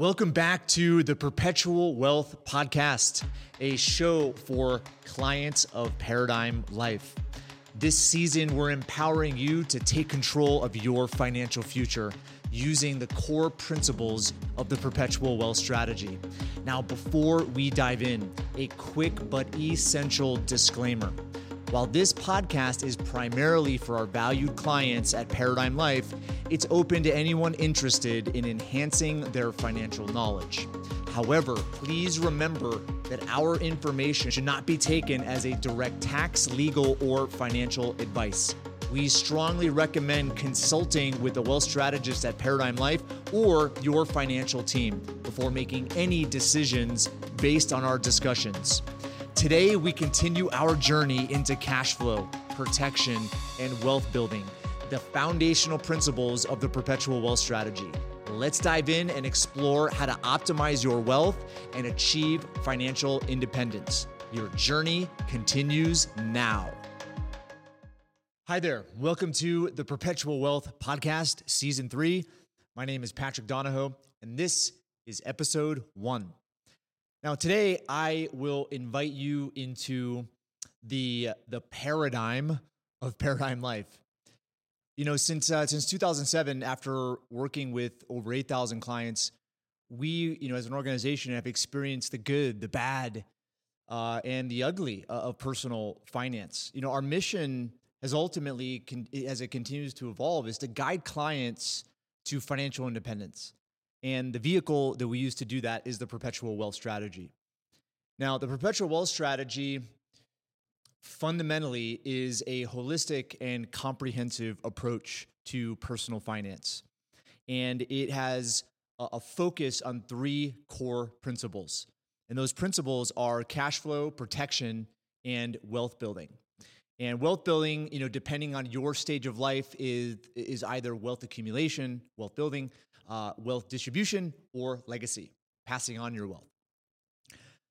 Welcome back to the Perpetual Wealth Podcast, a show for clients of Paradigm Life. This season, we're empowering you to take control of your financial future using the core principles of the Perpetual Wealth Strategy. Now, before we dive in, a quick but essential disclaimer. While this podcast is primarily for our valued clients at Paradigm Life, it's open to anyone interested in enhancing their financial knowledge. However, please remember that our information should not be taken as a direct tax, legal, or financial advice. We strongly recommend consulting with a wealth strategist at Paradigm Life or your financial team before making any decisions based on our discussions. Today, we continue our journey into cash flow, protection, and wealth building, the foundational principles of the perpetual wealth strategy. Let's dive in and explore how to optimize your wealth and achieve financial independence. Your journey continues now. Hi there. Welcome to the Perpetual Wealth Podcast, Season 3. My name is Patrick Donohoe, and this is episode one. Now, today I will invite you into the the paradigm of paradigm life. You know, since uh, since 2007, after working with over 8,000 clients, we, you know, as an organization, have experienced the good, the bad, uh, and the ugly uh, of personal finance. You know, our mission has ultimately, as it continues to evolve, is to guide clients to financial independence. And the vehicle that we use to do that is the perpetual wealth strategy. Now, the perpetual wealth strategy fundamentally is a holistic and comprehensive approach to personal finance. And it has a focus on three core principles. And those principles are cash flow, protection, and wealth building. And wealth building, you know, depending on your stage of life, is, is either wealth accumulation, wealth building, uh, wealth distribution, or legacy, passing on your wealth.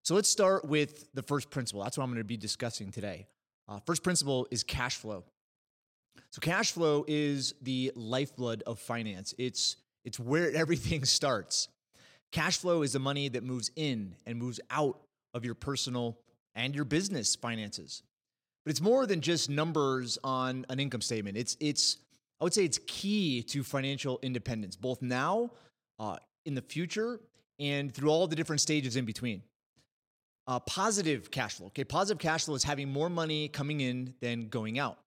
So let's start with the first principle. That's what I'm going to be discussing today. Uh, first principle is cash flow. So cash flow is the lifeblood of finance. It's it's where everything starts. Cash flow is the money that moves in and moves out of your personal and your business finances. But it's more than just numbers on an income statement. It's it's I would say it's key to financial independence, both now, uh, in the future, and through all the different stages in between. Uh, positive cash flow. Okay, positive cash flow is having more money coming in than going out.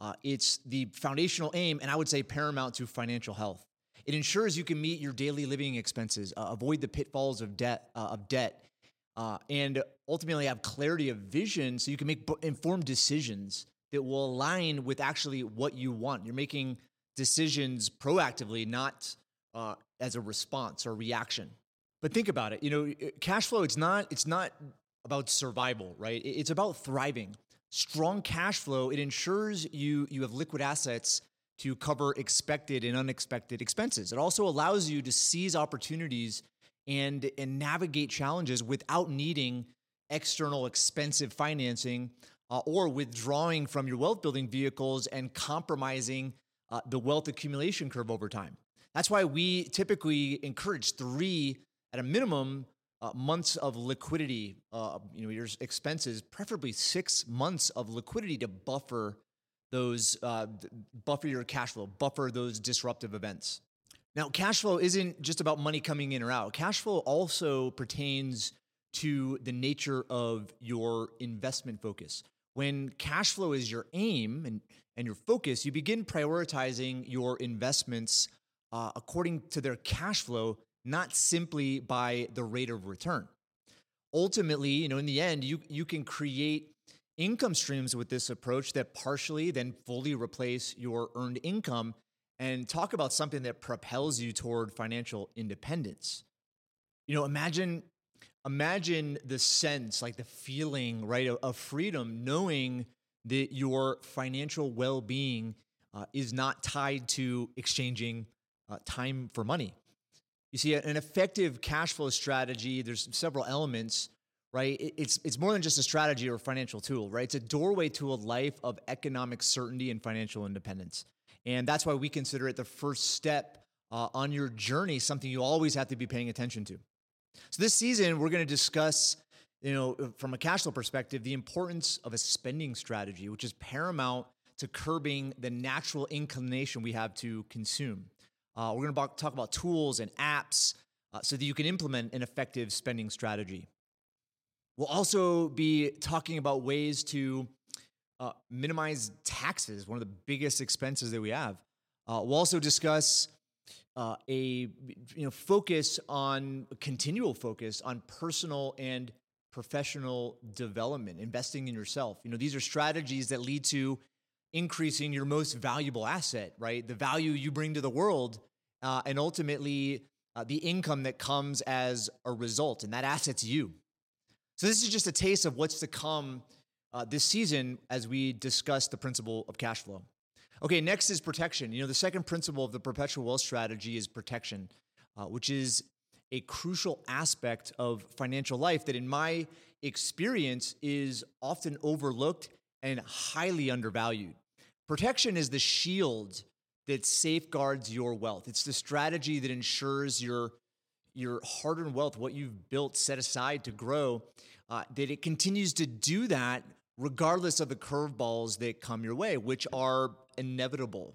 Uh, it's the foundational aim, and I would say paramount to financial health. It ensures you can meet your daily living expenses, uh, avoid the pitfalls of debt, uh, of debt, uh, and ultimately have clarity of vision, so you can make informed decisions that will align with actually what you want. You're making decisions proactively, not uh, as a response or reaction. But think about it. You know, cash flow. It's not. It's not about survival, right? It's about thriving. Strong cash flow. It ensures you you have liquid assets to cover expected and unexpected expenses. It also allows you to seize opportunities and and navigate challenges without needing external expensive financing uh, or withdrawing from your wealth building vehicles and compromising uh, the wealth accumulation curve over time. That's why we typically encourage three, at a minimum, uh, months of liquidity, uh, you know, your expenses, preferably six months of liquidity to buffer those, uh, buffer your cash flow, buffer those disruptive events. Now, cash flow isn't just about money coming in or out. Cash flow also pertains to the nature of your investment focus. When cash flow is your aim and, and your focus, you begin prioritizing your investments uh, according to their cash flow, not simply by the rate of return. Ultimately, you know, in the end, you, you can create income streams with this approach that partially then fully replace your earned income and talk about something that propels you toward financial independence. You know, imagine imagine the sense, like the feeling, right, of, of freedom, knowing that your financial well being uh, is not tied to exchanging uh, time for money. You see, an effective cash flow strategy, there's several elements, right? It's, it's more than just a strategy or a financial tool, right? It's a doorway to a life of economic certainty and financial independence. And that's why we consider it the first step uh, on your journey, something you always have to be paying attention to. So this season, we're going to discuss, you know, from a cash flow perspective, the importance of a spending strategy, which is paramount to curbing the natural inclination we have to consume. Uh, we're going to talk about tools and apps uh, so that you can implement an effective spending strategy. We'll also be talking about ways to uh, minimize taxes, one of the biggest expenses that we have. Uh, we'll also discuss uh, a you know focus on continual focus on personal and professional development, investing in yourself. You know, these are strategies that lead to increasing your most valuable asset, right? The value you bring to the world, uh, and ultimately uh, the income that comes as a result, and that asset's you. So this is just a taste of what's to come uh, this season as we discuss the principle of cash flow. Okay, next is protection. You know, the second principle of the perpetual wealth strategy is protection, uh, which is a crucial aspect of financial life that, in my experience, is often overlooked and highly undervalued. Protection is the shield that safeguards your wealth. It's the strategy that ensures your your hard-earned wealth, what you've built, set aside to grow, uh, that it continues to do that regardless of the curveballs that come your way, which are inevitable.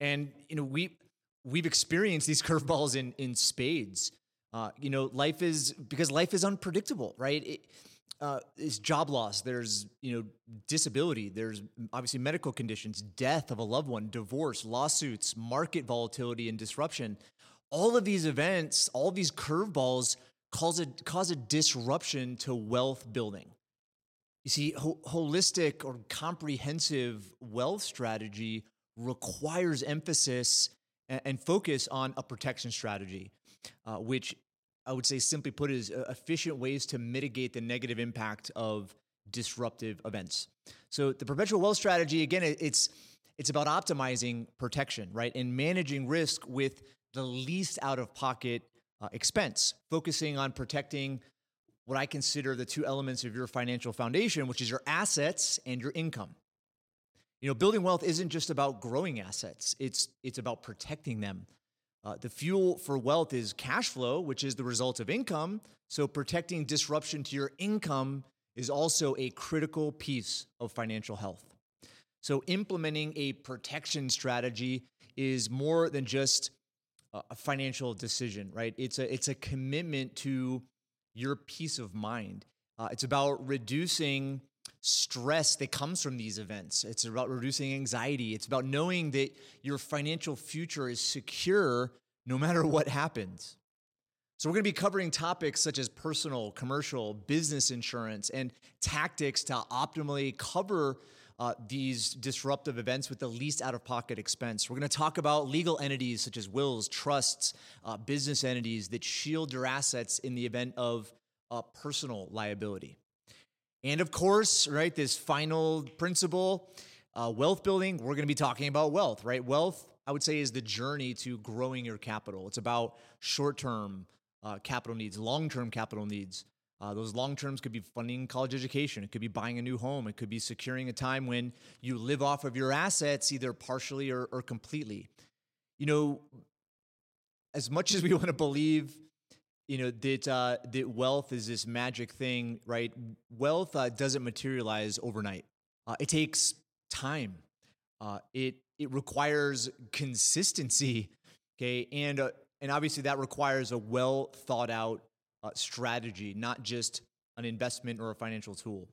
And you know, we we've experienced these curveballs in in spades. Uh, you know, life is because life is unpredictable, right? It, uh, is job loss. There's you know disability. There's obviously medical conditions, death of a loved one, divorce, lawsuits, market volatility and disruption. All of these events, all these curveballs, cause a cause a disruption to wealth building. You see, ho- holistic or comprehensive wealth strategy requires emphasis and, and focus on a protection strategy, uh, which I would say, simply put, is uh, efficient ways to mitigate the negative impact of disruptive events. So, the perpetual wealth strategy, again, it's it's about optimizing protection, right, and managing risk with the least out of pocket uh, expense, focusing on protecting what I consider the two elements of your financial foundation, which is your assets and your income. You know, building wealth isn't just about growing assets, it's, it's about protecting them. Uh, the fuel for wealth is cash flow, which is the result of income. So, protecting disruption to your income is also a critical piece of financial health. So, implementing a protection strategy is more than just a financial decision, right? It's a, it's a commitment to your peace of mind. Uh, it's about reducing stress that comes from these events. It's about reducing anxiety. It's about knowing that your financial future is secure no matter what happens. So, we're going to be covering topics such as personal, commercial, business insurance, and tactics to optimally cover uh, these disruptive events with the least out of pocket expense. We're going to talk about legal entities such as wills, trusts, uh, business entities that shield your assets in the event of uh, personal liability. And of course, right, this final principle, uh, wealth building, we're going to be talking about wealth, right? Wealth, I would say, is the journey to growing your capital. It's about short term uh, capital needs, long term capital needs. Uh, those long terms could be funding college education. It could be buying a new home. It could be securing a time when you live off of your assets, either partially or, or completely. You know, as much as we want to believe, you know that uh, that wealth is this magic thing, right? Wealth uh, doesn't materialize overnight. Uh, it takes time. Uh, it it requires consistency, okay, and uh, and obviously that requires a well thought out uh, strategy, not just an investment or a financial tool.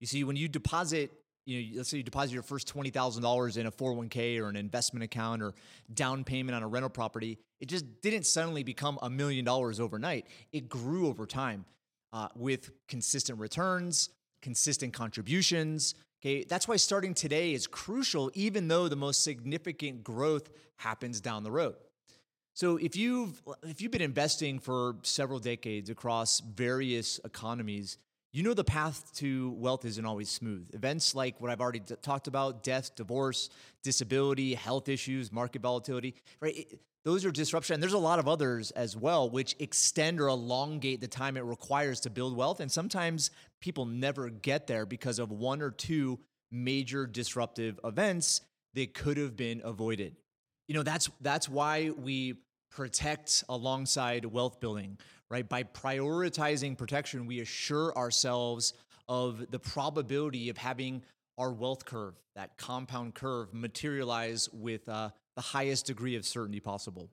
You see, when you deposit, you know, let's say you deposit your first twenty thousand dollars in a four hundred oh one k or an investment account or down payment on a rental property, it just didn't suddenly become a million dollars overnight. It grew over time uh, with consistent returns, consistent contributions. Okay, that's why starting today is crucial, even though the most significant growth happens down the road. So if you've if you've been investing for several decades across various economies, you know the path to wealth isn't always smooth. Events like what I've already d- talked about, death, divorce, disability, health issues, market volatility, right? It, those are disruption. And there's a lot of others as well, which extend or elongate the time it requires to build wealth. And sometimes people never get there because of one or two major disruptive events that could have been avoided. You know, that's that's why we protect alongside wealth building, right? By prioritizing protection, we assure ourselves of the probability of having our wealth curve, that compound curve, materialize with uh, the highest degree of certainty possible.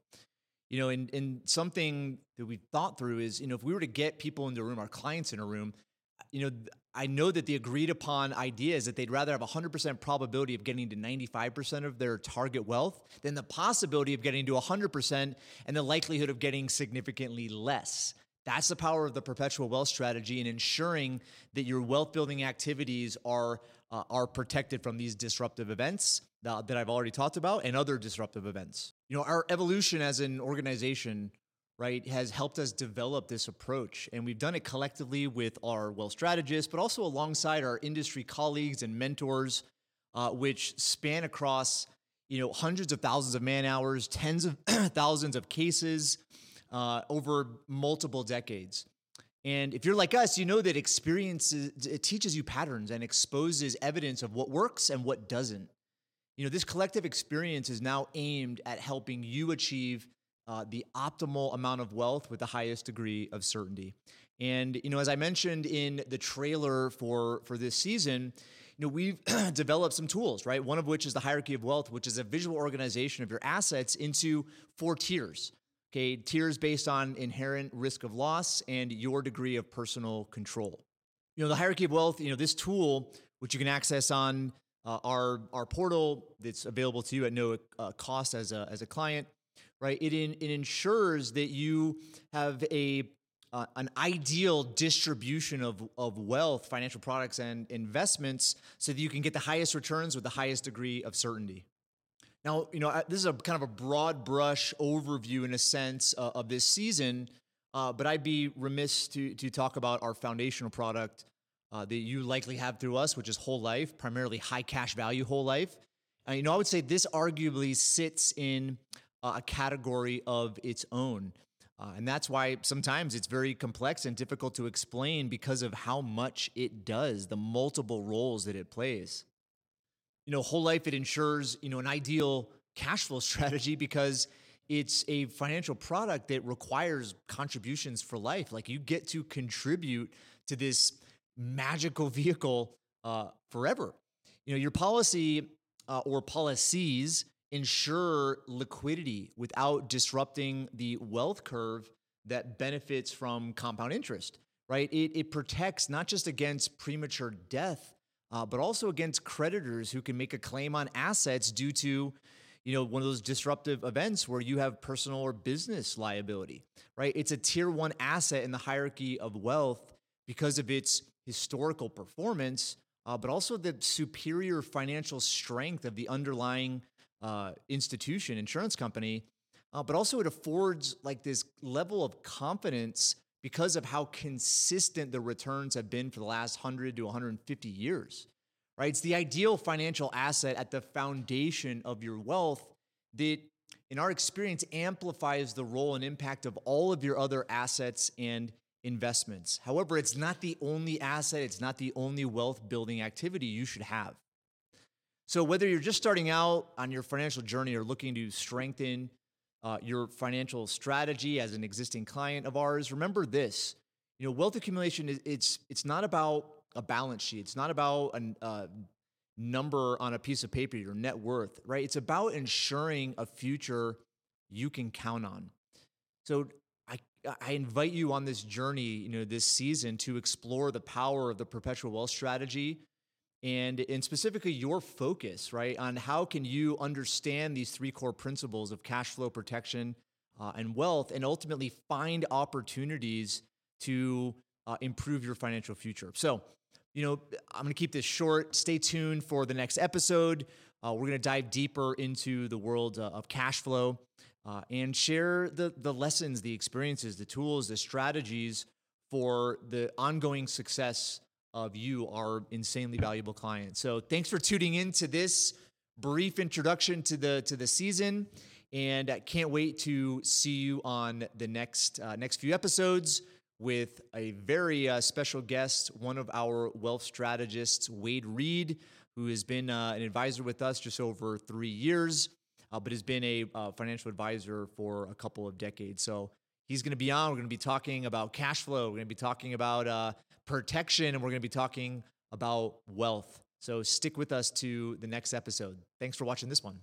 You know, and, and something that we've thought through is, you know, if we were to get people in the room, our clients in a room, you know, I know that the agreed upon idea is that they'd rather have 100% probability of getting to 95% of their target wealth than the possibility of getting to 100% and the likelihood of getting significantly less. That's the power of the perpetual wealth strategy and ensuring that your wealth building activities are, uh, are protected from these disruptive events that, that I've already talked about and other disruptive events. You know, our evolution as an organization right, has helped us develop this approach. And we've done it collectively with our wealth strategists, but also alongside our industry colleagues and mentors, uh, which span across you know hundreds of thousands of man hours, tens of thousands of cases uh, over multiple decades. And if you're like us, you know that experience it teaches you patterns and exposes evidence of what works and what doesn't. You know, this collective experience is now aimed at helping you achieve uh, the optimal amount of wealth with the highest degree of certainty. And you know, as I mentioned in the trailer for for this season, you know, we've developed some tools, right? One of which is the hierarchy of wealth, which is a visual organization of your assets into four tiers. Okay, tiers based on inherent risk of loss and your degree of personal control. You know, the hierarchy of wealth, you know, this tool, which you can access on uh, our, our portal that's available to you at no uh, cost as a, as a client, right? It, in, it ensures that you have a uh, an ideal distribution of, of wealth, financial products, and investments so that you can get the highest returns with the highest degree of certainty. Now, you know, this is a kind of a broad brush overview in a sense uh, of this season, uh, but I'd be remiss to, to talk about our foundational product uh, that you likely have through us, which is Whole Life, primarily high cash value Whole Life. Uh, you know, I would say this arguably sits in a category of its own. Uh, and that's why sometimes it's very complex and difficult to explain because of how much it does, the multiple roles that it plays. You know, whole life, it ensures, you know, an ideal cash flow strategy because it's a financial product that requires contributions for life. Like you get to contribute to this magical vehicle uh, forever. You know, your policy uh, or policies ensure liquidity without disrupting the wealth curve that benefits from compound interest, right? It, it protects not just against premature death, uh, but also against creditors who can make a claim on assets due to you know one of those disruptive events where you have personal or business liability right it's a tier one asset in the hierarchy of wealth because of its historical performance uh, but also the superior financial strength of the underlying uh, institution, insurance company, uh, but also it affords like this level of confidence because of how consistent the returns have been for the last 100 to 150 years. Right? It's the ideal financial asset at the foundation of your wealth that in our experience amplifies the role and impact of all of your other assets and investments. However, it's not the only asset, it's not the only wealth building activity you should have. So, whether you're just starting out on your financial journey or looking to strengthen uh, your financial strategy as an existing client of ours, remember this: you know, wealth accumulation is it's it's not about a balance sheet. It's not about a uh, number on a piece of paper, your net worth, right? It's about ensuring a future you can count on. So, I I invite you on this journey, you know, this season to explore the power of the perpetual wealth strategy and and specifically your focus right on how can you understand these three core principles of cash flow protection uh, and wealth and ultimately find opportunities to uh, improve your financial future. So you know i'm going to keep this short. Stay tuned for the next episode. Uh, we're going to dive deeper into the world uh, of cash flow uh, and share the the lessons the experiences the tools the strategies for the ongoing success of you, our insanely valuable clients. So thanks for tuning in to this brief introduction to the to the season, and I can't wait to see you on the next uh, next few episodes with a very uh, special guest, one of our wealth strategists, Wade Reed, who has been uh, an advisor with us just over three years. uh, but has been a uh, financial advisor for a couple of decades. So he's going to be on. We're going to be talking about cash flow. We're going to be talking about uh, protection, and we're going to be talking about wealth. So stick with us to the next episode. Thanks for watching this one.